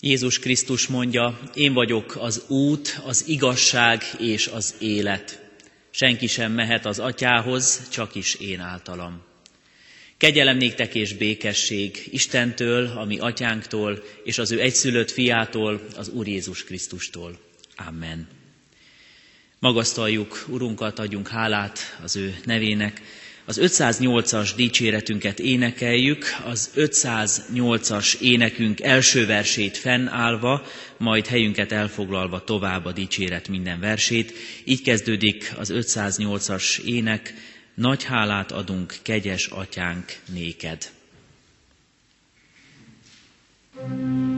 Jézus Krisztus mondja, én vagyok az út, az igazság és az élet. Senki sem mehet az atyához, csak is én általam. Kegyelem néktek és békesség Istentől, ami atyánktól, és az ő egyszülött fiától, az Úr Jézus Krisztustól. Amen. Magasztaljuk Urunkat, adjunk hálát az ő nevének. Az 508-as dicséretünket énekeljük, az 508-as énekünk első versét fennállva, majd helyünket elfoglalva tovább a dicséret minden versét. Így kezdődik az 508-as ének, nagy hálát adunk, kegyes atyánk, néked. thank you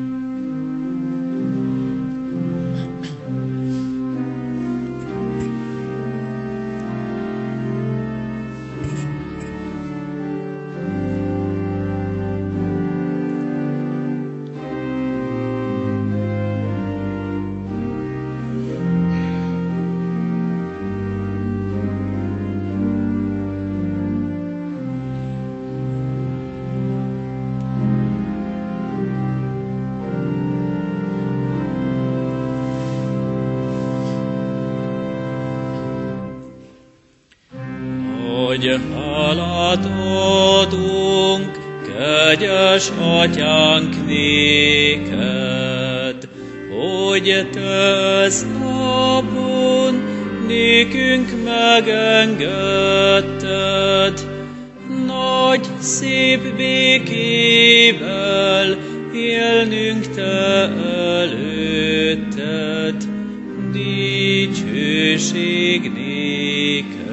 hogy hálát adunk, kegyes atyánk néked, hogy te szabon nékünk megengedted, nagy szép békével élnünk te előtted, dicsőség néked.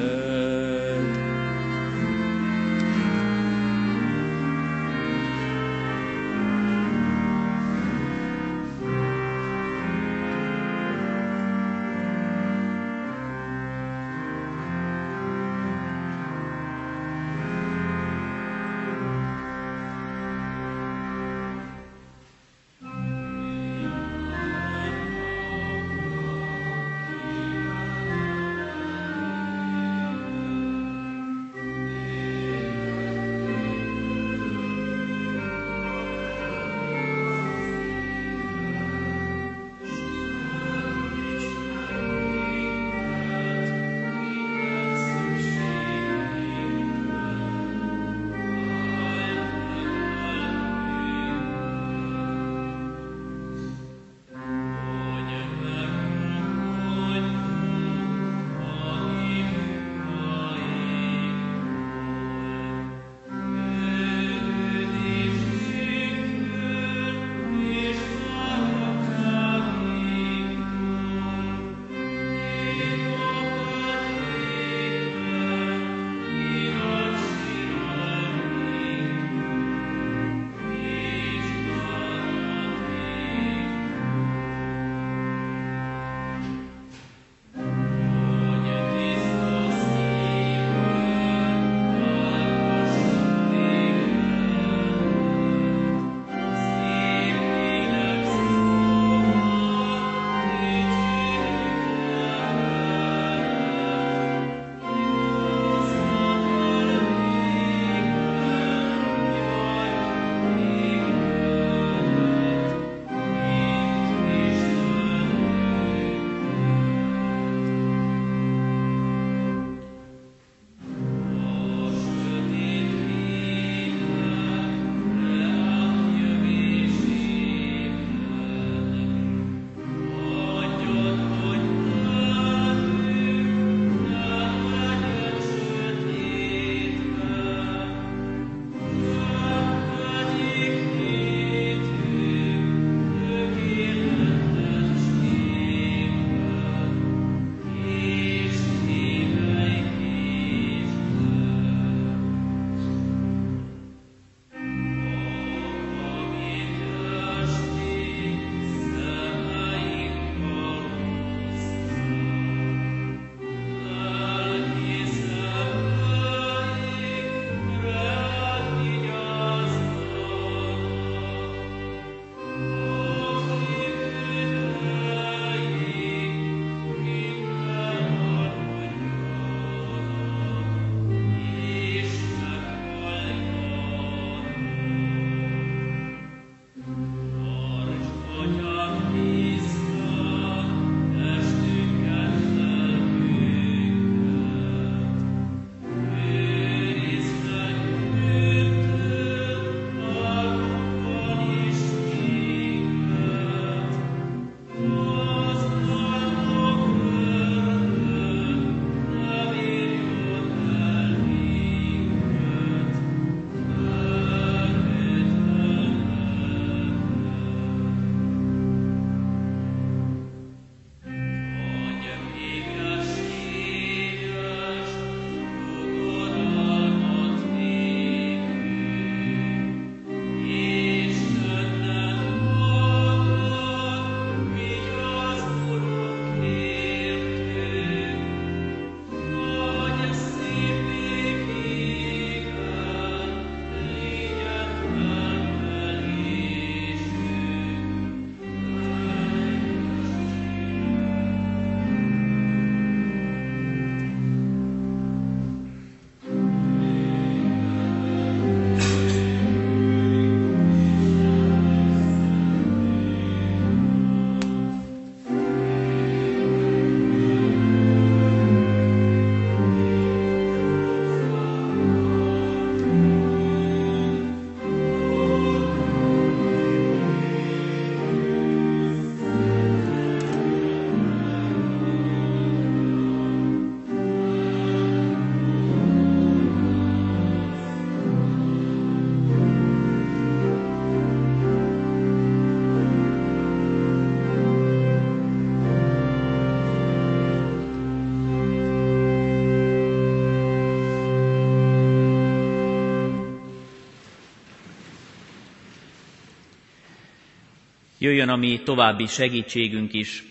Jöjjön a mi további segítségünk is,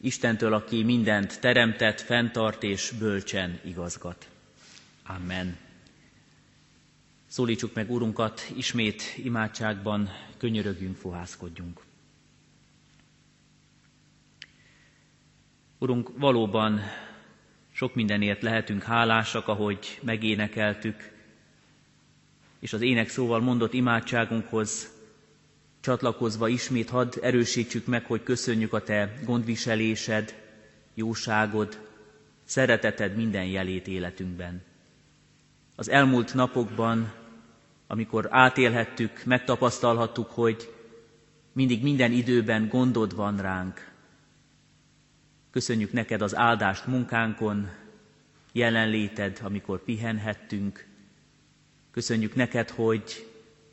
Istentől, aki mindent teremtett, fenntart és bölcsen igazgat. Amen. Szólítsuk meg Urunkat ismét imádságban, könyörögjünk, fohászkodjunk. Urunk, valóban sok mindenért lehetünk hálásak, ahogy megénekeltük, és az ének szóval mondott imádságunkhoz csatlakozva ismét hadd erősítsük meg, hogy köszönjük a Te gondviselésed, jóságod, szereteted minden jelét életünkben. Az elmúlt napokban, amikor átélhettük, megtapasztalhattuk, hogy mindig minden időben gondod van ránk. Köszönjük neked az áldást munkánkon, jelenléted, amikor pihenhettünk. Köszönjük neked, hogy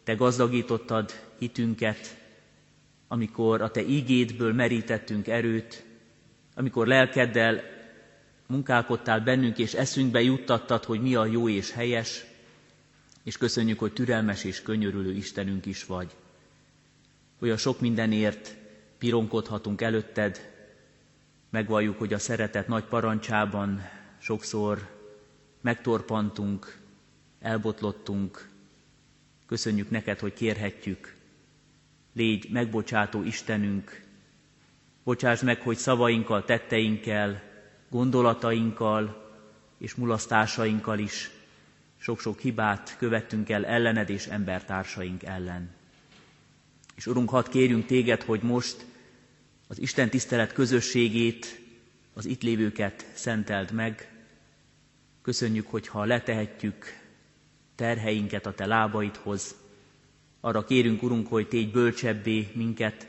te gazdagítottad hitünket, amikor a Te ígédből merítettünk erőt, amikor lelkeddel munkálkodtál bennünk, és eszünkbe juttattad, hogy mi a jó és helyes, és köszönjük, hogy türelmes és könyörülő Istenünk is vagy. Olyan sok mindenért pironkodhatunk előtted, megvalljuk, hogy a szeretet nagy parancsában sokszor megtorpantunk, elbotlottunk, Köszönjük neked, hogy kérhetjük. Légy megbocsátó Istenünk. Bocsáss meg, hogy szavainkkal, tetteinkkel, gondolatainkkal és mulasztásainkkal is sok-sok hibát követtünk el ellened és embertársaink ellen. És Urunk, hadd kérjünk téged, hogy most az Isten tisztelet közösségét, az itt lévőket szenteld meg. Köszönjük, hogyha letehetjük terheinket a te lábaidhoz. Arra kérünk, Urunk, hogy tégy bölcsebbé minket,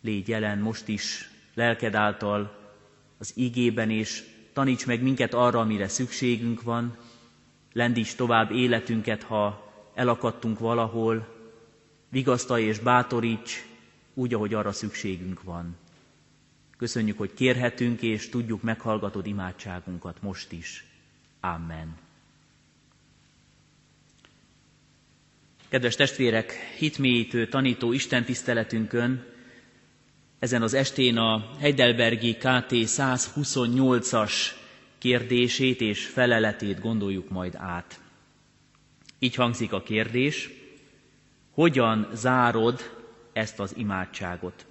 légy jelen most is lelked által az igében, és taníts meg minket arra, amire szükségünk van, lendíts tovább életünket, ha elakadtunk valahol, vigasztalj és bátoríts úgy, ahogy arra szükségünk van. Köszönjük, hogy kérhetünk, és tudjuk meghallgatod imádságunkat most is. Amen. Kedves testvérek, hitmélyítő, tanító Isten tiszteletünkön ezen az estén a Heidelbergi KT 128-as kérdését és feleletét gondoljuk majd át. Így hangzik a kérdés, hogyan zárod ezt az imádságot?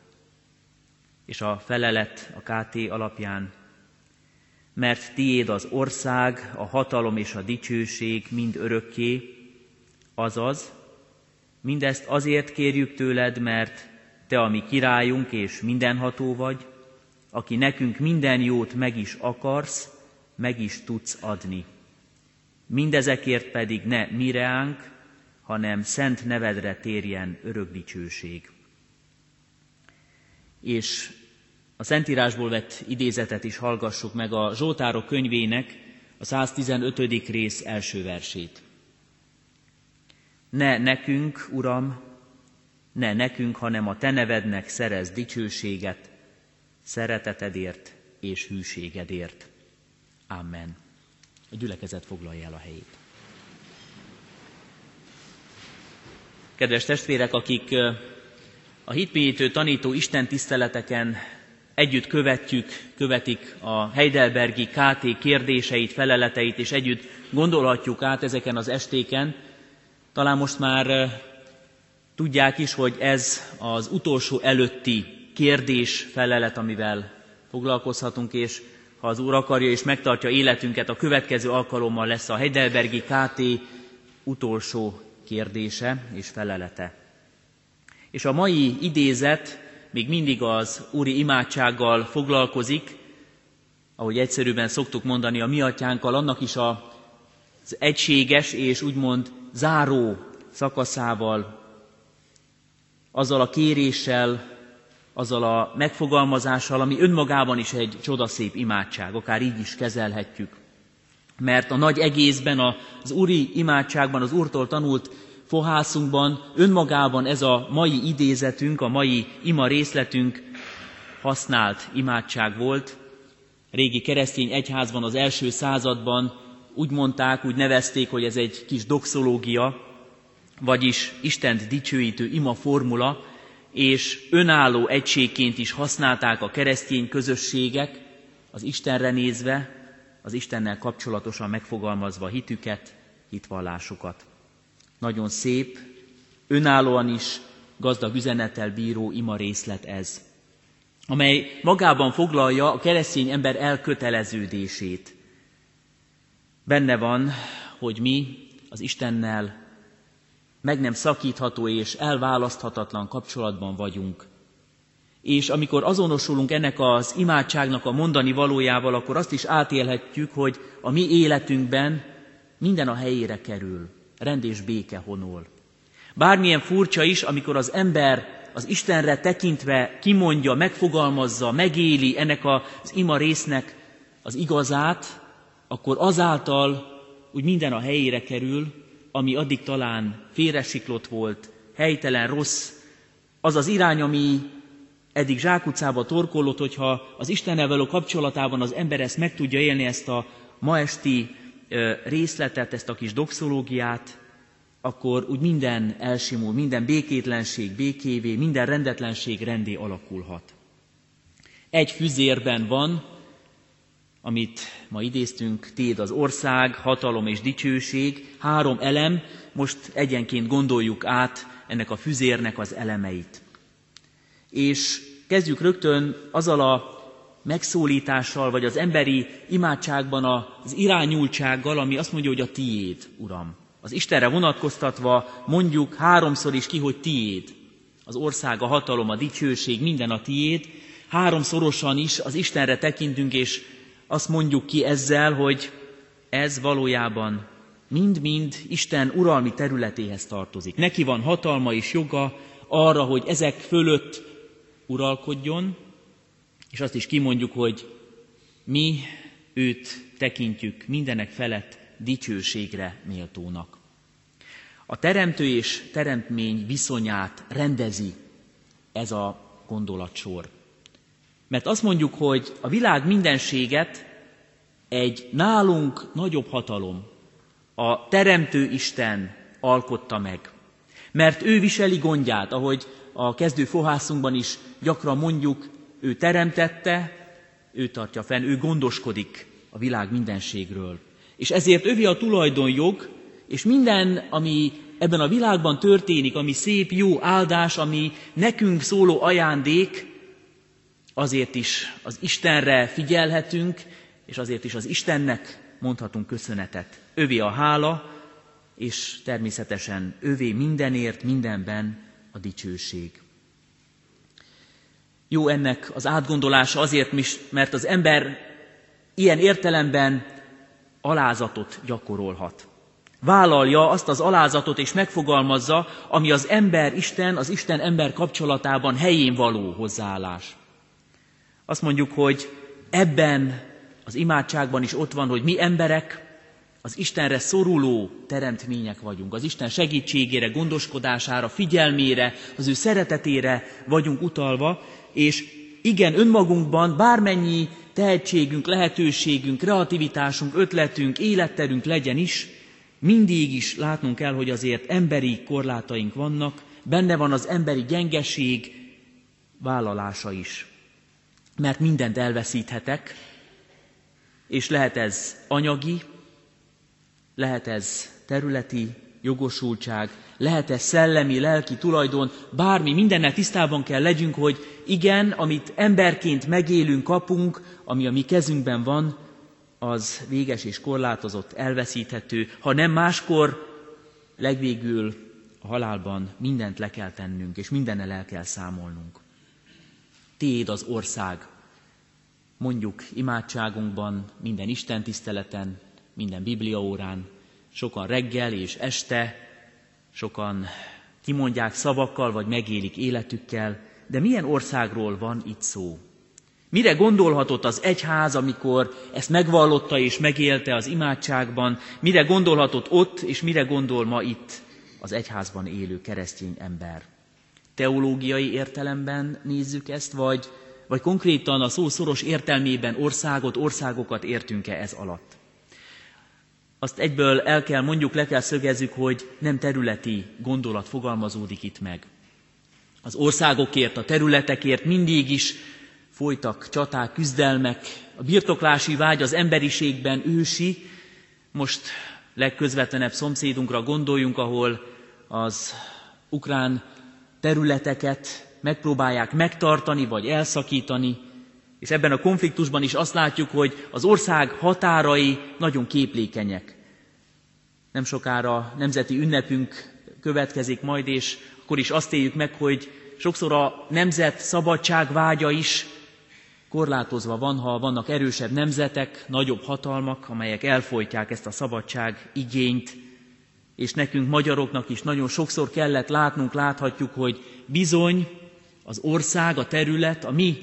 És a felelet a KT alapján, mert tiéd az ország, a hatalom és a dicsőség mind örökké, azaz, Mindezt azért kérjük tőled, mert te a mi királyunk és mindenható vagy, aki nekünk minden jót meg is akarsz, meg is tudsz adni. Mindezekért pedig ne mireánk, hanem szent nevedre térjen örök dicsőség. És a Szentírásból vett idézetet is hallgassuk meg a Zsoltárok könyvének, a 115. rész első versét. Ne nekünk, Uram, ne nekünk, hanem a Te nevednek szerez dicsőséget, szeretetedért és hűségedért. Amen. A gyülekezet foglalja el a helyét. Kedves testvérek, akik a hitmélyítő tanító Isten tiszteleteken együtt követjük, követik a Heidelbergi KT kérdéseit, feleleteit, és együtt gondolhatjuk át ezeken az estéken, talán most már tudják is, hogy ez az utolsó előtti kérdés, felelet, amivel foglalkozhatunk, és ha az Úr akarja és megtartja életünket, a következő alkalommal lesz a Heidelbergi KT utolsó kérdése és felelete. És a mai idézet még mindig az úri imádsággal foglalkozik, ahogy egyszerűen szoktuk mondani a mi atyánkkal, annak is az egységes és úgymond záró szakaszával, azzal a kéréssel, azzal a megfogalmazással, ami önmagában is egy csodaszép imádság, akár így is kezelhetjük. Mert a nagy egészben, az úri imádságban, az Úrtól tanult fohászunkban önmagában ez a mai idézetünk, a mai ima részletünk használt imádság volt. Régi keresztény egyházban az első században úgy mondták, úgy nevezték, hogy ez egy kis doxológia, vagyis Istent dicsőítő ima formula, és önálló egységként is használták a keresztény közösségek, az Istenre nézve, az Istennel kapcsolatosan megfogalmazva hitüket, hitvallásukat. Nagyon szép, önállóan is gazdag üzenettel bíró ima részlet ez, amely magában foglalja a keresztény ember elköteleződését. Benne van, hogy mi az Istennel meg nem szakítható és elválaszthatatlan kapcsolatban vagyunk. És amikor azonosulunk ennek az imádságnak a mondani valójával, akkor azt is átélhetjük, hogy a mi életünkben minden a helyére kerül, rend és béke honol. Bármilyen furcsa is, amikor az ember az Istenre tekintve kimondja, megfogalmazza, megéli ennek az ima résznek az igazát, akkor azáltal úgy minden a helyére kerül, ami addig talán félresiklott volt, helytelen, rossz, az az irány, ami eddig zsákutcába torkollott, hogyha az Istennel való kapcsolatában az ember ezt meg tudja élni, ezt a ma esti részletet, ezt a kis doxológiát, akkor úgy minden elsimul, minden békétlenség békévé, minden rendetlenség rendé alakulhat. Egy füzérben van, amit ma idéztünk, téd az ország, hatalom és dicsőség, három elem, most egyenként gondoljuk át ennek a füzérnek az elemeit. És kezdjük rögtön azzal a megszólítással, vagy az emberi imádságban az irányultsággal, ami azt mondja, hogy a tiéd, Uram. Az Istenre vonatkoztatva mondjuk háromszor is ki, hogy tiéd. Az ország, a hatalom, a dicsőség, minden a tiéd. Háromszorosan is az Istenre tekintünk, és azt mondjuk ki ezzel, hogy ez valójában mind-mind Isten uralmi területéhez tartozik. Neki van hatalma és joga arra, hogy ezek fölött uralkodjon, és azt is kimondjuk, hogy mi őt tekintjük mindenek felett dicsőségre méltónak. A teremtő és teremtmény viszonyát rendezi ez a gondolatsor. Mert azt mondjuk, hogy a világ mindenséget egy nálunk nagyobb hatalom, a Teremtő Isten alkotta meg. Mert ő viseli gondját, ahogy a kezdő fohászunkban is gyakran mondjuk, ő teremtette, ő tartja fenn, ő gondoskodik a világ mindenségről. És ezért övi a tulajdonjog, és minden, ami ebben a világban történik, ami szép, jó áldás, ami nekünk szóló ajándék, azért is az Istenre figyelhetünk, és azért is az Istennek mondhatunk köszönetet. Övé a hála, és természetesen övé mindenért, mindenben a dicsőség. Jó ennek az átgondolása azért, mert az ember ilyen értelemben alázatot gyakorolhat. Vállalja azt az alázatot és megfogalmazza, ami az ember-Isten, az Isten-ember kapcsolatában helyén való hozzáállás. Azt mondjuk, hogy ebben az imádságban is ott van, hogy mi emberek az Istenre szoruló teremtmények vagyunk. Az Isten segítségére, gondoskodására, figyelmére, az ő szeretetére vagyunk utalva, és igen, önmagunkban bármennyi tehetségünk, lehetőségünk, kreativitásunk, ötletünk, életterünk legyen is, mindig is látnunk kell, hogy azért emberi korlátaink vannak, benne van az emberi gyengeség vállalása is. Mert mindent elveszíthetek, és lehet ez anyagi, lehet ez területi jogosultság, lehet ez szellemi, lelki tulajdon, bármi, mindennel tisztában kell legyünk, hogy igen, amit emberként megélünk, kapunk, ami a mi kezünkben van, az véges és korlátozott, elveszíthető, ha nem máskor, legvégül a halálban mindent le kell tennünk, és mindennel el kell számolnunk. Téd az ország, mondjuk imádságunkban, minden Isten tiszteleten, minden bibliaórán, sokan reggel és este, sokan kimondják szavakkal, vagy megélik életükkel, de milyen országról van itt szó? Mire gondolhatott az egyház, amikor ezt megvallotta és megélte az imádságban? Mire gondolhatott ott, és mire gondol ma itt az egyházban élő keresztény ember? Teológiai értelemben nézzük ezt, vagy vagy konkrétan a szó szoros értelmében országot, országokat értünk-e ez alatt. Azt egyből el kell mondjuk, le kell szögezzük, hogy nem területi gondolat fogalmazódik itt meg. Az országokért, a területekért mindig is folytak csaták, küzdelmek, a birtoklási vágy az emberiségben ősi, most legközvetlenebb szomszédunkra gondoljunk, ahol az ukrán területeket megpróbálják megtartani vagy elszakítani, és ebben a konfliktusban is azt látjuk, hogy az ország határai nagyon képlékenyek. Nem sokára nemzeti ünnepünk következik majd, és akkor is azt éljük meg, hogy sokszor a nemzet szabadság vágya is korlátozva van, ha vannak erősebb nemzetek, nagyobb hatalmak, amelyek elfolytják ezt a szabadság igényt, és nekünk magyaroknak is nagyon sokszor kellett látnunk, láthatjuk, hogy bizony az ország, a terület, a mi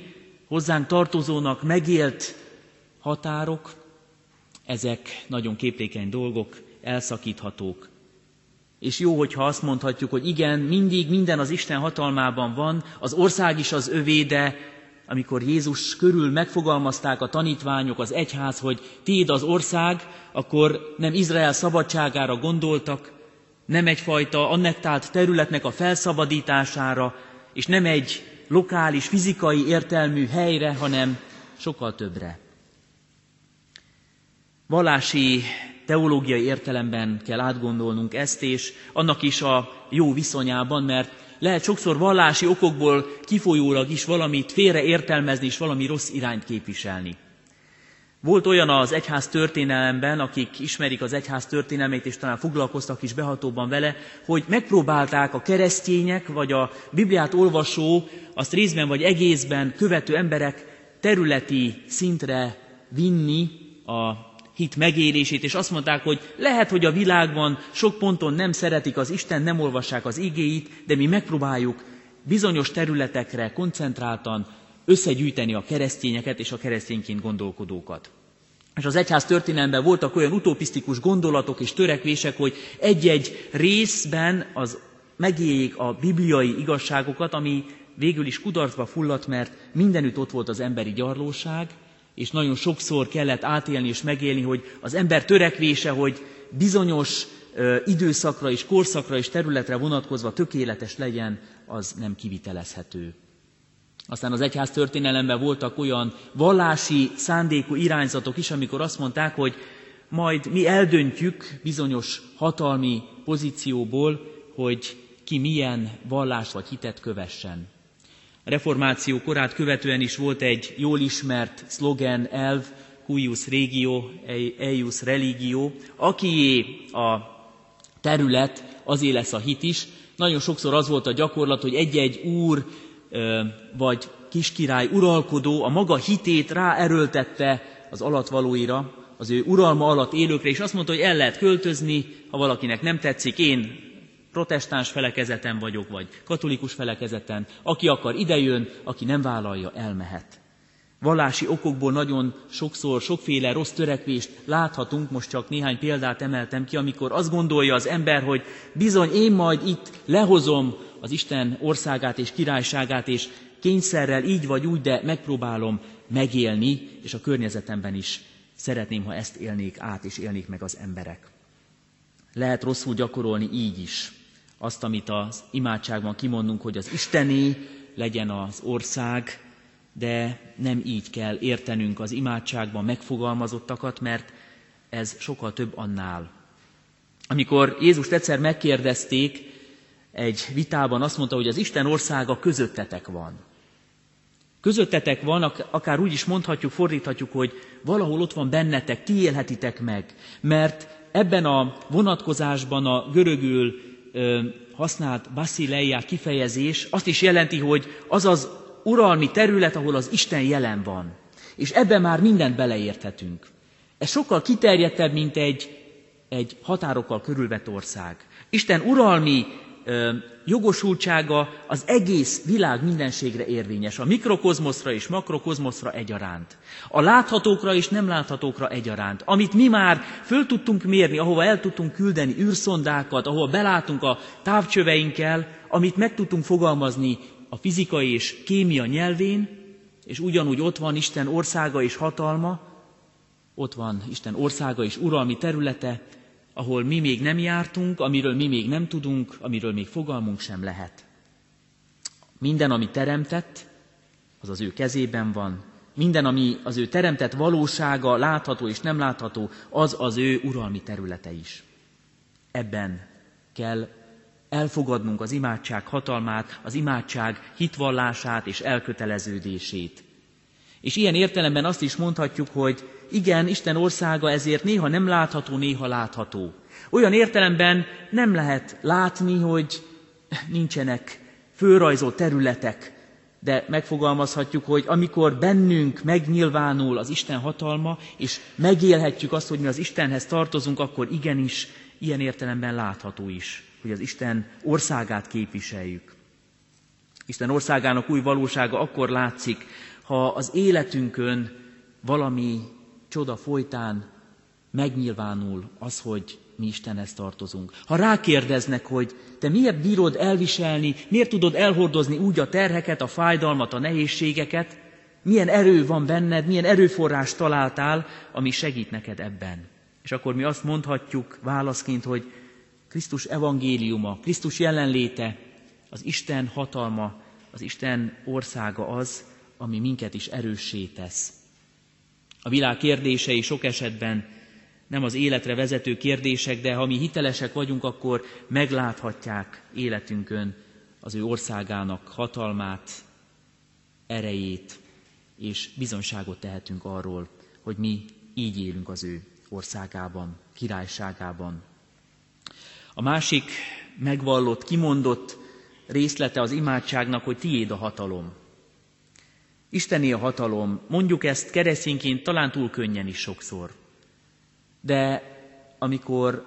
hozzánk tartozónak megélt határok, ezek nagyon képlékeny dolgok, elszakíthatók. És jó, hogyha azt mondhatjuk, hogy igen, mindig minden az Isten hatalmában van, az ország is az övé, de amikor Jézus körül megfogalmazták a tanítványok, az egyház, hogy tiéd az ország, akkor nem Izrael szabadságára gondoltak, nem egyfajta annektált területnek a felszabadítására, és nem egy lokális, fizikai értelmű helyre, hanem sokkal többre. Vallási, teológiai értelemben kell átgondolnunk ezt, és annak is a jó viszonyában, mert lehet sokszor vallási okokból kifolyólag is valamit félre értelmezni, és valami rossz irányt képviselni. Volt olyan az egyház történelemben, akik ismerik az egyház történelmét, és talán foglalkoztak is behatóban vele, hogy megpróbálták a keresztények, vagy a Bibliát olvasó, azt részben vagy egészben követő emberek területi szintre vinni a hit megélését, és azt mondták, hogy lehet, hogy a világban sok ponton nem szeretik az Isten, nem olvassák az igéit, de mi megpróbáljuk bizonyos területekre koncentráltan összegyűjteni a keresztényeket és a keresztényként gondolkodókat. És az egyház történelemben voltak olyan utopisztikus gondolatok és törekvések, hogy egy-egy részben az megéljék a bibliai igazságokat, ami végül is kudarcba fulladt, mert mindenütt ott volt az emberi gyarlóság, és nagyon sokszor kellett átélni és megélni, hogy az ember törekvése, hogy bizonyos időszakra és korszakra és területre vonatkozva tökéletes legyen, az nem kivitelezhető. Aztán az egyház történelemben voltak olyan vallási szándékú irányzatok is, amikor azt mondták, hogy majd mi eldöntjük bizonyos hatalmi pozícióból, hogy ki milyen vallást vagy hitet kövessen. Reformáció korát követően is volt egy jól ismert szlogen, elv, cuius regio, eius religio, akié a terület, azé lesz a hit is. Nagyon sokszor az volt a gyakorlat, hogy egy-egy úr vagy kiskirály uralkodó a maga hitét ráerőltette az alatvalóira, az ő uralma alatt élőkre, és azt mondta, hogy el lehet költözni, ha valakinek nem tetszik, én protestáns felekezeten vagyok, vagy katolikus felekezeten, aki akar idejön, aki nem vállalja, elmehet. Vallási okokból nagyon sokszor sokféle rossz törekvést láthatunk, most csak néhány példát emeltem ki, amikor azt gondolja az ember, hogy bizony én majd itt lehozom az Isten országát és királyságát, és kényszerrel így vagy úgy, de megpróbálom megélni, és a környezetemben is szeretném, ha ezt élnék át, és élnék meg az emberek. Lehet rosszul gyakorolni így is. Azt, amit az imádságban kimondunk, hogy az Istené legyen az ország, de nem így kell értenünk az imádságban megfogalmazottakat, mert ez sokkal több annál. Amikor Jézust egyszer megkérdezték, egy vitában azt mondta, hogy az Isten országa közöttetek van. Közöttetek van, akár úgy is mondhatjuk, fordíthatjuk, hogy valahol ott van bennetek, ti élhetitek meg. Mert ebben a vonatkozásban a görögül használt basileia kifejezés azt is jelenti, hogy az az uralmi terület, ahol az Isten jelen van. És ebben már mindent beleérthetünk. Ez sokkal kiterjedtebb, mint egy, egy határokkal körülvett ország. Isten uralmi jogosultsága az egész világ mindenségre érvényes, a mikrokozmoszra és makrokozmoszra egyaránt, a láthatókra és nem láthatókra egyaránt, amit mi már föl tudtunk mérni, ahova el tudtunk küldeni űrszondákat, ahova belátunk a távcsöveinkkel, amit meg tudtunk fogalmazni a fizikai és kémia nyelvén, és ugyanúgy ott van Isten országa és hatalma, ott van Isten országa és uralmi területe, ahol mi még nem jártunk, amiről mi még nem tudunk, amiről még fogalmunk sem lehet. Minden, ami teremtett, az az ő kezében van. Minden, ami az ő teremtett valósága, látható és nem látható, az az ő uralmi területe is. Ebben kell elfogadnunk az imádság hatalmát, az imádság hitvallását és elköteleződését. És ilyen értelemben azt is mondhatjuk, hogy igen, Isten országa ezért néha nem látható, néha látható. Olyan értelemben nem lehet látni, hogy nincsenek fölrajzolt területek, de megfogalmazhatjuk, hogy amikor bennünk megnyilvánul az Isten hatalma, és megélhetjük azt, hogy mi az Istenhez tartozunk, akkor igenis ilyen értelemben látható is, hogy az Isten országát képviseljük. Isten országának új valósága akkor látszik, ha az életünkön valami csoda folytán megnyilvánul az, hogy mi Istenhez tartozunk. Ha rákérdeznek, hogy te miért bírod elviselni, miért tudod elhordozni úgy a terheket, a fájdalmat, a nehézségeket, milyen erő van benned, milyen erőforrás találtál, ami segít neked ebben. És akkor mi azt mondhatjuk válaszként, hogy Krisztus evangéliuma, Krisztus jelenléte, az Isten hatalma, az Isten országa az, ami minket is erőssé tesz. A világ kérdései sok esetben nem az életre vezető kérdések, de ha mi hitelesek vagyunk, akkor megláthatják életünkön az ő országának hatalmát, erejét, és bizonságot tehetünk arról, hogy mi így élünk az ő országában, királyságában. A másik megvallott, kimondott részlete az imádságnak, hogy tiéd a hatalom. Isteni a hatalom, mondjuk ezt keresztényként talán túl könnyen is sokszor. De amikor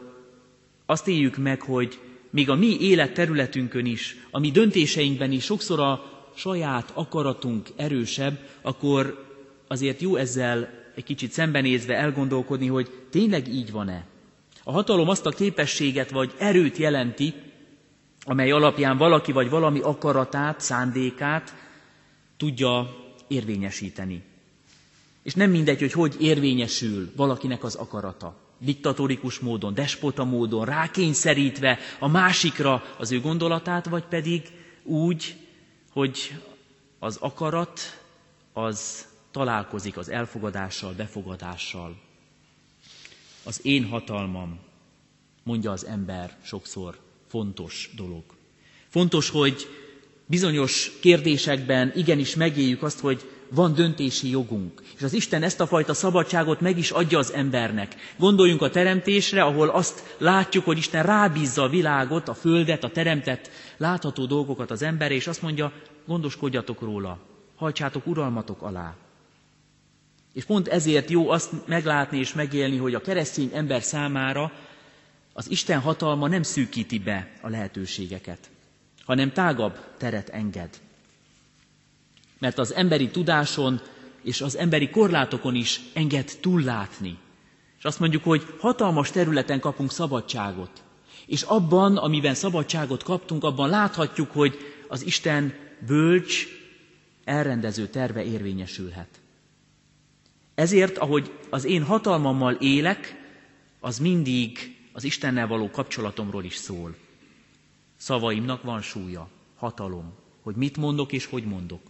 azt éljük meg, hogy még a mi életterületünkön is, a mi döntéseinkben is sokszor a saját akaratunk erősebb, akkor azért jó ezzel egy kicsit szembenézve elgondolkodni, hogy tényleg így van-e. A hatalom azt a képességet vagy erőt jelenti, amely alapján valaki vagy valami akaratát, szándékát tudja érvényesíteni. És nem mindegy, hogy hogy érvényesül valakinek az akarata. Diktatórikus módon, despota módon, rákényszerítve a másikra az ő gondolatát, vagy pedig úgy, hogy az akarat az találkozik az elfogadással, befogadással. Az én hatalmam, mondja az ember sokszor, fontos dolog. Fontos, hogy bizonyos kérdésekben igenis megéljük azt, hogy van döntési jogunk. És az Isten ezt a fajta szabadságot meg is adja az embernek. Gondoljunk a teremtésre, ahol azt látjuk, hogy Isten rábízza a világot, a földet, a teremtett látható dolgokat az emberre, és azt mondja, gondoskodjatok róla, hajtsátok uralmatok alá. És pont ezért jó azt meglátni és megélni, hogy a keresztény ember számára az Isten hatalma nem szűkíti be a lehetőségeket, hanem tágabb teret enged. Mert az emberi tudáson és az emberi korlátokon is enged túllátni. És azt mondjuk, hogy hatalmas területen kapunk szabadságot. És abban, amiben szabadságot kaptunk, abban láthatjuk, hogy az Isten bölcs, elrendező terve érvényesülhet. Ezért, ahogy az én hatalmammal élek, az mindig az Istennel való kapcsolatomról is szól. Szavaimnak van súlya, hatalom, hogy mit mondok és hogy mondok.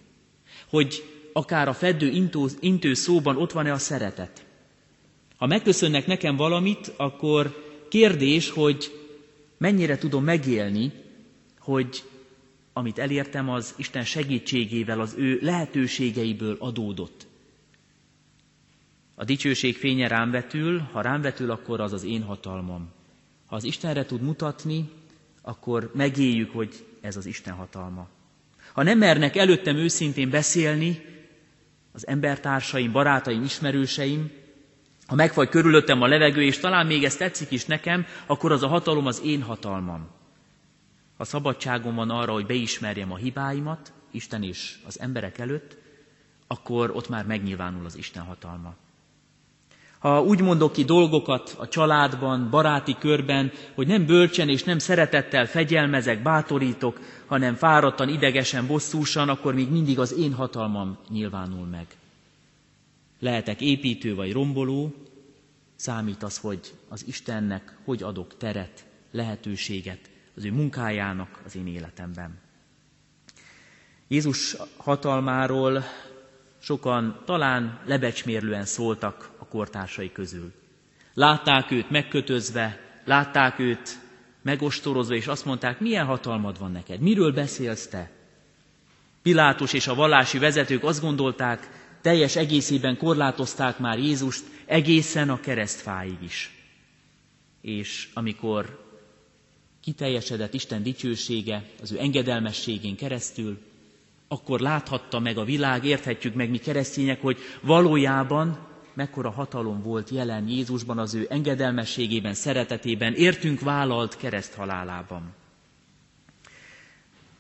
Hogy akár a feddő intő, intő szóban ott van-e a szeretet. Ha megköszönnek nekem valamit, akkor kérdés, hogy mennyire tudom megélni, hogy amit elértem, az Isten segítségével, az ő lehetőségeiből adódott. A dicsőség fénye rám vetül, ha rám vetül, akkor az az én hatalmam. Ha az Istenre tud mutatni, akkor megéljük, hogy ez az Isten hatalma. Ha nem mernek előttem őszintén beszélni, az embertársaim, barátaim, ismerőseim, ha megfagy körülöttem a levegő, és talán még ez tetszik is nekem, akkor az a hatalom az én hatalmam. Ha szabadságom van arra, hogy beismerjem a hibáimat, Isten és az emberek előtt, akkor ott már megnyilvánul az Isten hatalma. Ha úgy mondok ki dolgokat a családban, baráti körben, hogy nem bölcsen és nem szeretettel fegyelmezek, bátorítok, hanem fáradtan, idegesen, bosszúsan, akkor még mindig az én hatalmam nyilvánul meg. Lehetek építő vagy romboló, számít az, hogy az Istennek hogy adok teret, lehetőséget az ő munkájának az én életemben. Jézus hatalmáról sokan talán lebecsmérlően szóltak kortársai közül. Látták őt megkötözve, látták őt megostorozva, és azt mondták, milyen hatalmad van neked, miről beszélsz te? Pilátus és a vallási vezetők azt gondolták, teljes egészében korlátozták már Jézust egészen a keresztfáig is. És amikor kiteljesedett Isten dicsősége az ő engedelmességén keresztül, akkor láthatta meg a világ, érthetjük meg mi keresztények, hogy valójában mekkora hatalom volt jelen Jézusban, az ő engedelmességében, szeretetében, értünk vállalt kereszthalálában.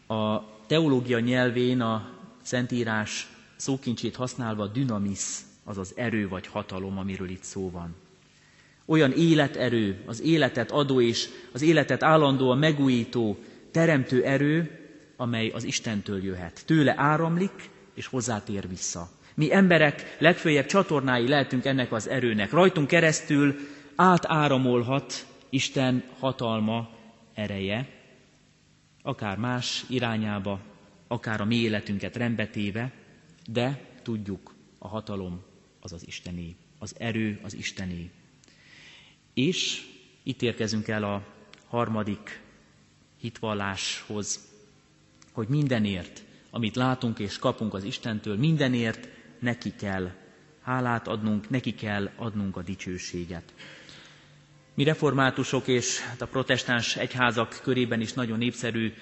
A teológia nyelvén a Szentírás szókincsét használva dynamis, azaz erő vagy hatalom, amiről itt szó van. Olyan életerő, az életet adó és az életet állandóan megújító, teremtő erő, amely az Istentől jöhet. Tőle áramlik, és hozzátér vissza. Mi emberek legfőjebb csatornái lehetünk ennek az erőnek. Rajtunk keresztül átáramolhat Isten hatalma, ereje, akár más irányába, akár a mi életünket rendbetéve, de tudjuk, a hatalom az az Istené, az erő az Istené. És itt érkezünk el a harmadik hitvalláshoz, hogy mindenért, amit látunk és kapunk az Istentől, mindenért neki kell hálát adnunk, neki kell adnunk a dicsőséget. Mi reformátusok és hát a protestáns egyházak körében is nagyon népszerű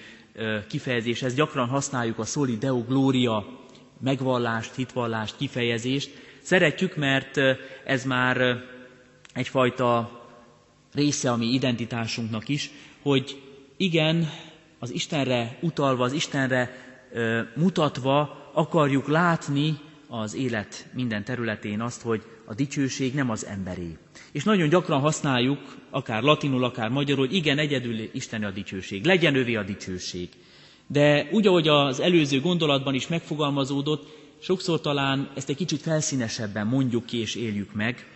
kifejezés, ezt gyakran használjuk a soli deo gloria megvallást, hitvallást, kifejezést. Szeretjük, mert ez már egyfajta része a mi identitásunknak is, hogy igen, az Istenre utalva, az Istenre mutatva akarjuk látni az élet minden területén azt, hogy a dicsőség nem az emberé. És nagyon gyakran használjuk, akár latinul, akár magyarul, hogy igen, egyedül Isten a dicsőség, legyen övé a dicsőség. De úgy, ahogy az előző gondolatban is megfogalmazódott, sokszor talán ezt egy kicsit felszínesebben mondjuk ki és éljük meg.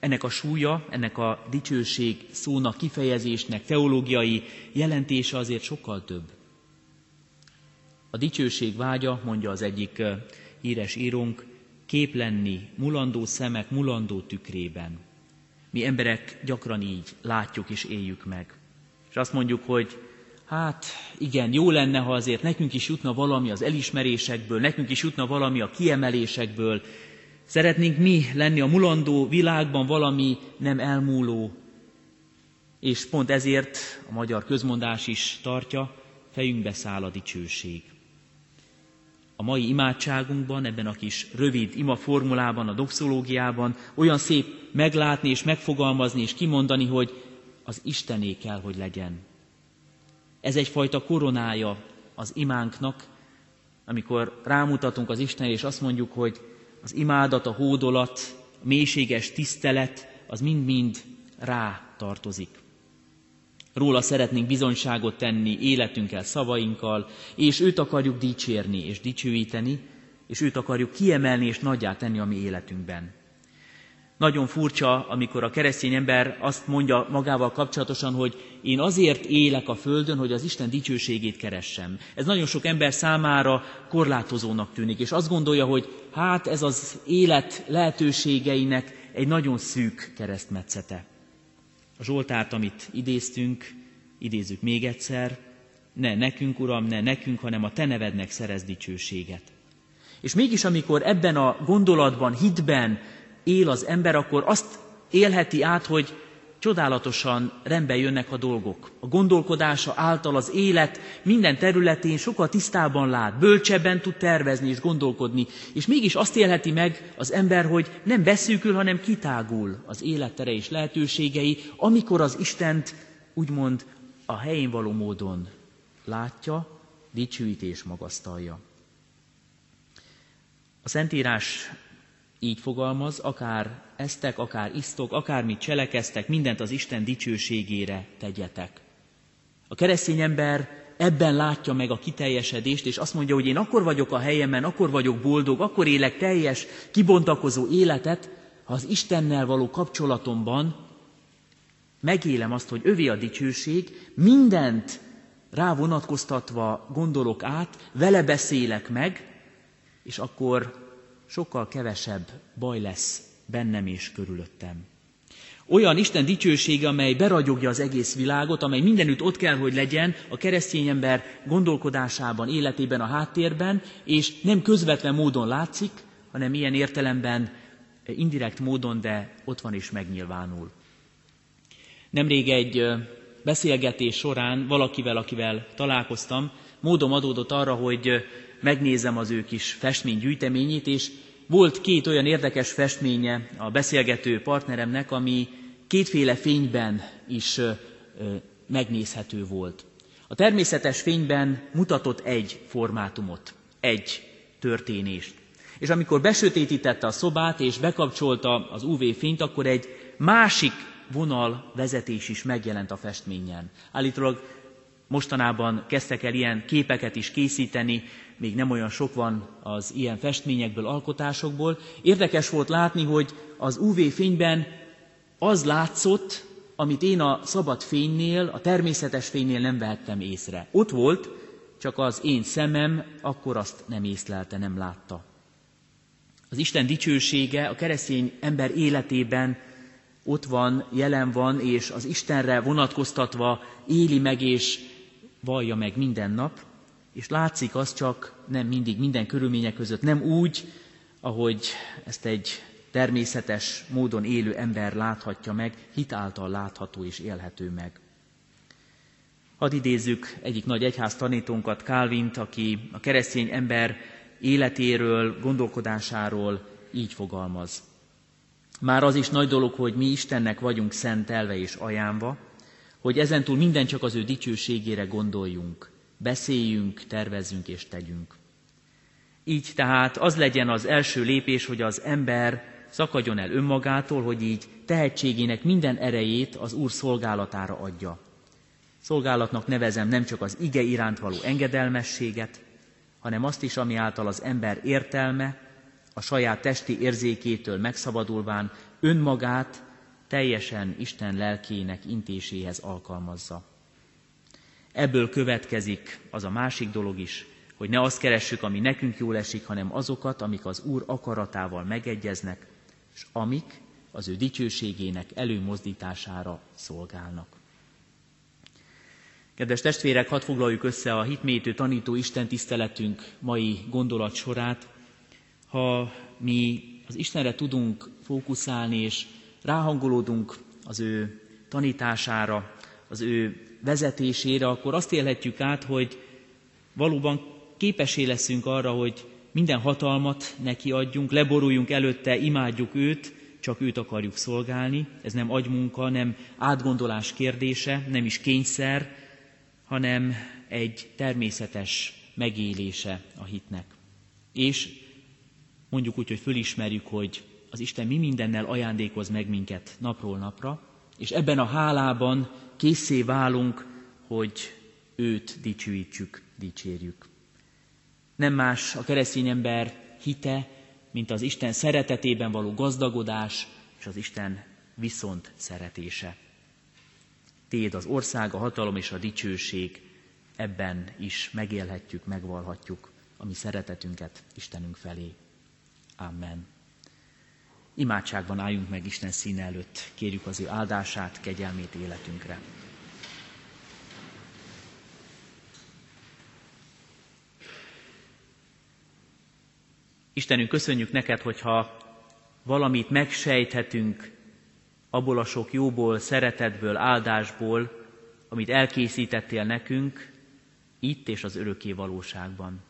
Ennek a súlya, ennek a dicsőség szónak, kifejezésnek, teológiai jelentése azért sokkal több. A dicsőség vágya, mondja az egyik híres írónk, kép lenni mulandó szemek mulandó tükrében. Mi emberek gyakran így látjuk és éljük meg. És azt mondjuk, hogy hát igen, jó lenne, ha azért nekünk is jutna valami az elismerésekből, nekünk is jutna valami a kiemelésekből. Szeretnénk mi lenni a mulandó világban valami nem elmúló, és pont ezért a magyar közmondás is tartja, fejünkbe száll a dicsőség a mai imádságunkban, ebben a kis rövid ima formulában, a doxológiában olyan szép meglátni és megfogalmazni és kimondani, hogy az Istené kell, hogy legyen. Ez egyfajta koronája az imánknak, amikor rámutatunk az Istenre, és azt mondjuk, hogy az imádat, a hódolat, a mélységes tisztelet, az mind-mind rá tartozik. Róla szeretnénk bizonyságot tenni életünkkel, szavainkkal, és őt akarjuk dicsérni és dicsőíteni, és őt akarjuk kiemelni és nagyját tenni a mi életünkben. Nagyon furcsa, amikor a keresztény ember azt mondja magával kapcsolatosan, hogy én azért élek a földön, hogy az Isten dicsőségét keressem. Ez nagyon sok ember számára korlátozónak tűnik, és azt gondolja, hogy hát ez az élet lehetőségeinek egy nagyon szűk keresztmetszete. A Zsoltárt, amit idéztünk, idézzük még egyszer, ne nekünk, Uram, ne nekünk, hanem a Te nevednek szerez dicsőséget. És mégis, amikor ebben a gondolatban, hitben él az ember, akkor azt élheti át, hogy csodálatosan rendbe jönnek a dolgok. A gondolkodása által az élet minden területén sokkal tisztában lát, bölcsebben tud tervezni és gondolkodni, és mégis azt élheti meg az ember, hogy nem beszűkül, hanem kitágul az élettere és lehetőségei, amikor az Istent úgymond a helyén való módon látja, dicsőíti és magasztalja. A Szentírás így fogalmaz, akár eztek, akár isztok, akármit cselekeztek, mindent az Isten dicsőségére tegyetek. A keresztény ember ebben látja meg a kiteljesedést, és azt mondja, hogy én akkor vagyok a helyemen, akkor vagyok boldog, akkor élek teljes, kibontakozó életet, ha az Istennel való kapcsolatomban megélem azt, hogy övé a dicsőség, mindent rá vonatkoztatva gondolok át, vele beszélek meg, és akkor sokkal kevesebb baj lesz bennem és körülöttem. Olyan Isten dicsősége, amely beragyogja az egész világot, amely mindenütt ott kell, hogy legyen a keresztény ember gondolkodásában, életében, a háttérben, és nem közvetlen módon látszik, hanem ilyen értelemben indirekt módon, de ott van és megnyilvánul. Nemrég egy beszélgetés során valakivel, akivel találkoztam, módom adódott arra, hogy megnézem az ő kis festménygyűjteményét, és volt két olyan érdekes festménye a beszélgető partneremnek, ami kétféle fényben is megnézhető volt. A természetes fényben mutatott egy formátumot, egy történést. És amikor besötétítette a szobát és bekapcsolta az UV-fényt, akkor egy másik vonal vezetés is megjelent a festményen. Állítólag mostanában kezdtek el ilyen képeket is készíteni, még nem olyan sok van az ilyen festményekből, alkotásokból. Érdekes volt látni, hogy az UV-fényben az látszott, amit én a szabad fénynél, a természetes fénynél nem vehettem észre. Ott volt, csak az én szemem akkor azt nem észlelte, nem látta. Az Isten dicsősége a keresztény ember életében ott van, jelen van, és az Istenre vonatkoztatva éli meg és vallja meg minden nap, és látszik az csak nem mindig, minden körülmények között, nem úgy, ahogy ezt egy természetes módon élő ember láthatja meg, hit által látható és élhető meg. Hadd idézzük egyik nagy egyház tanítónkat, Kálvint, aki a keresztény ember életéről, gondolkodásáról így fogalmaz. Már az is nagy dolog, hogy mi Istennek vagyunk szentelve és ajánva, hogy ezentúl minden csak az ő dicsőségére gondoljunk, beszéljünk, tervezzünk és tegyünk. Így tehát az legyen az első lépés, hogy az ember szakadjon el önmagától, hogy így tehetségének minden erejét az Úr szolgálatára adja. Szolgálatnak nevezem nem csak az ige iránt való engedelmességet, hanem azt is, ami által az ember értelme, a saját testi érzékétől megszabadulván önmagát teljesen Isten lelkének intéséhez alkalmazza. Ebből következik az a másik dolog is, hogy ne azt keressük, ami nekünk jól esik, hanem azokat, amik az Úr akaratával megegyeznek, és amik az ő dicsőségének előmozdítására szolgálnak. Kedves testvérek, hadd foglaljuk össze a hitmétő tanító Isten tiszteletünk mai gondolat sorát. Ha mi az Istenre tudunk fókuszálni, és ráhangolódunk az ő tanítására, az ő vezetésére, akkor azt élhetjük át, hogy valóban képesé leszünk arra, hogy minden hatalmat neki adjunk, leboruljunk előtte, imádjuk őt, csak őt akarjuk szolgálni. Ez nem agymunka, nem átgondolás kérdése, nem is kényszer, hanem egy természetes megélése a hitnek. És mondjuk úgy, hogy fölismerjük, hogy az Isten mi mindennel ajándékoz meg minket napról napra, és ebben a hálában készé válunk, hogy őt dicsőítsük, dicsérjük. Nem más a keresztény ember hite, mint az Isten szeretetében való gazdagodás és az Isten viszont szeretése. Téd az ország, a hatalom és a dicsőség, ebben is megélhetjük, megvalhatjuk a mi szeretetünket Istenünk felé. Amen. Imádságban álljunk meg Isten színe előtt, kérjük az ő áldását, kegyelmét életünkre. Istenünk, köszönjük neked, hogyha valamit megsejthetünk abból a sok jóból, szeretetből, áldásból, amit elkészítettél nekünk, itt és az örökké valóságban.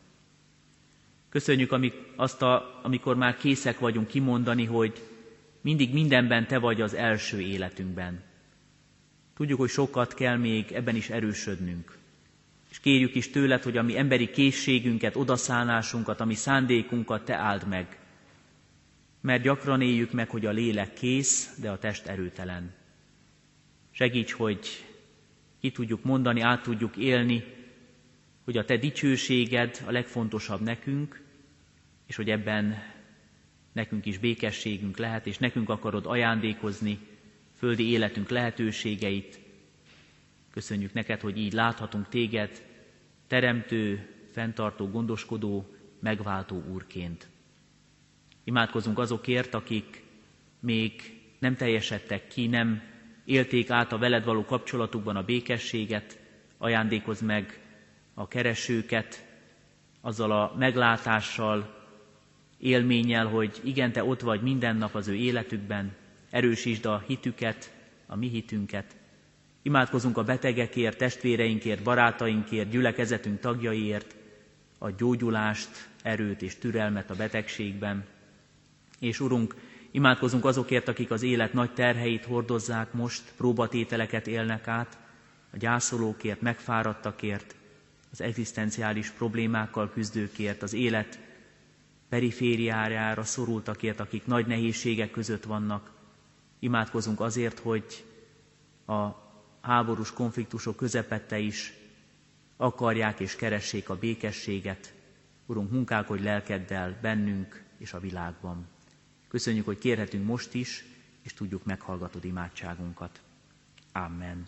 Köszönjük amik, azt, a, amikor már készek vagyunk kimondani, hogy mindig mindenben Te vagy az első életünkben. Tudjuk, hogy sokat kell még ebben is erősödnünk. És kérjük is tőled, hogy a mi emberi készségünket, odaszánásunkat, a mi szándékunkat Te áld meg. Mert gyakran éljük meg, hogy a lélek kész, de a test erőtelen. Segíts, hogy ki tudjuk mondani, át tudjuk élni, hogy a Te dicsőséged a legfontosabb nekünk, és hogy ebben nekünk is békességünk lehet, és nekünk akarod ajándékozni földi életünk lehetőségeit, Köszönjük neked, hogy így láthatunk téged, teremtő, fenntartó, gondoskodó, megváltó úrként. Imádkozunk azokért, akik még nem teljesedtek ki, nem élték át a veled való kapcsolatukban a békességet, ajándékozz meg a keresőket azzal a meglátással, élménnyel, hogy igen, te ott vagy minden nap az ő életükben, erősítsd a hitüket, a mi hitünket. Imádkozunk a betegekért, testvéreinkért, barátainkért, gyülekezetünk tagjaiért, a gyógyulást, erőt és türelmet a betegségben. És Urunk, imádkozunk azokért, akik az élet nagy terheit hordozzák most, próbatételeket élnek át, a gyászolókért, megfáradtakért, az egzisztenciális problémákkal küzdőkért, az élet perifériájára szorultakért, akik nagy nehézségek között vannak. Imádkozunk azért, hogy a háborús konfliktusok közepette is akarják és keressék a békességet. Urunk, munkálkodj lelkeddel bennünk és a világban. Köszönjük, hogy kérhetünk most is, és tudjuk meghallgatod imádságunkat. Amen.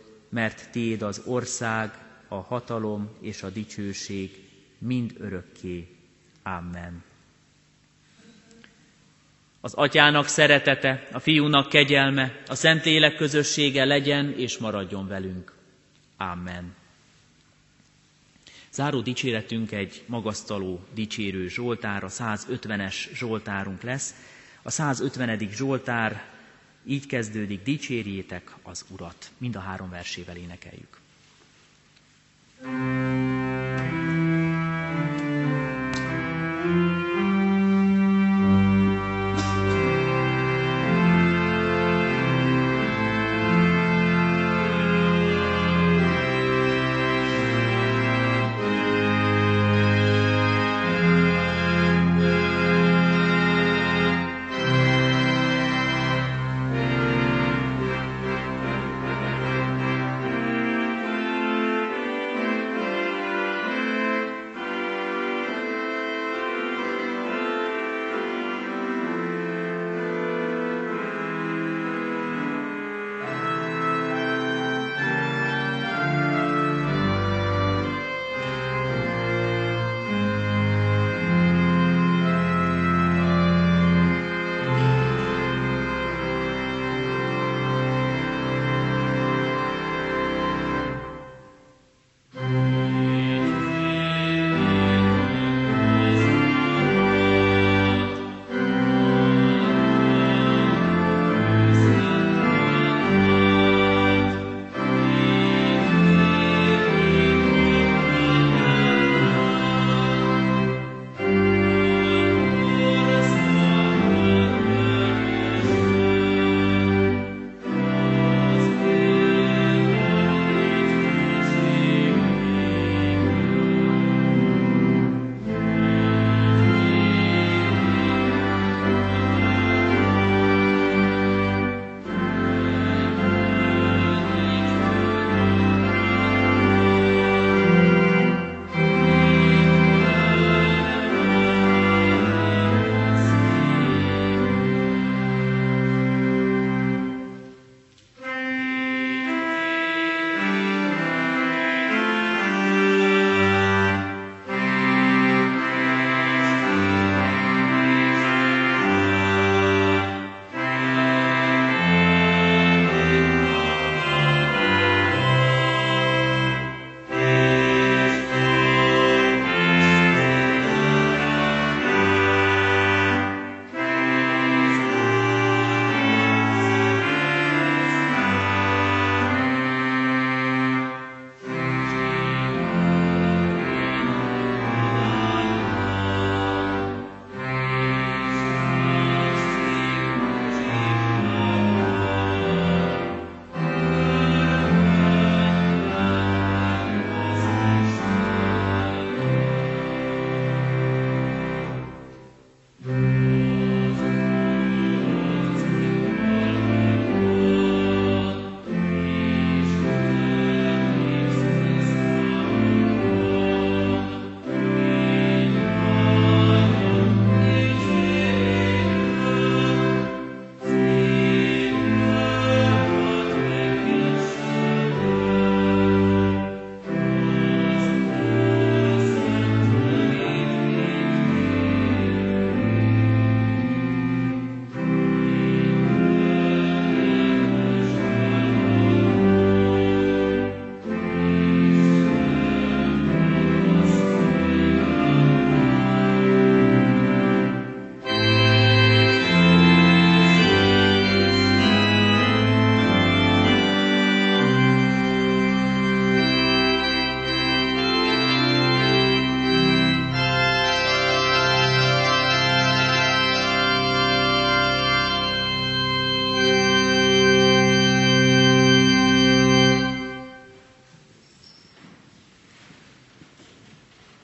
mert Téd az ország, a hatalom és a dicsőség mind örökké. Amen. Az atyának szeretete, a fiúnak kegyelme, a Szentlélek közössége legyen és maradjon velünk. Amen. Záró dicséretünk egy magasztaló, dicsérő Zsoltár, a 150-es Zsoltárunk lesz. A 150. Zsoltár így kezdődik, dicsérjétek az Urat. Mind a három versével énekeljük.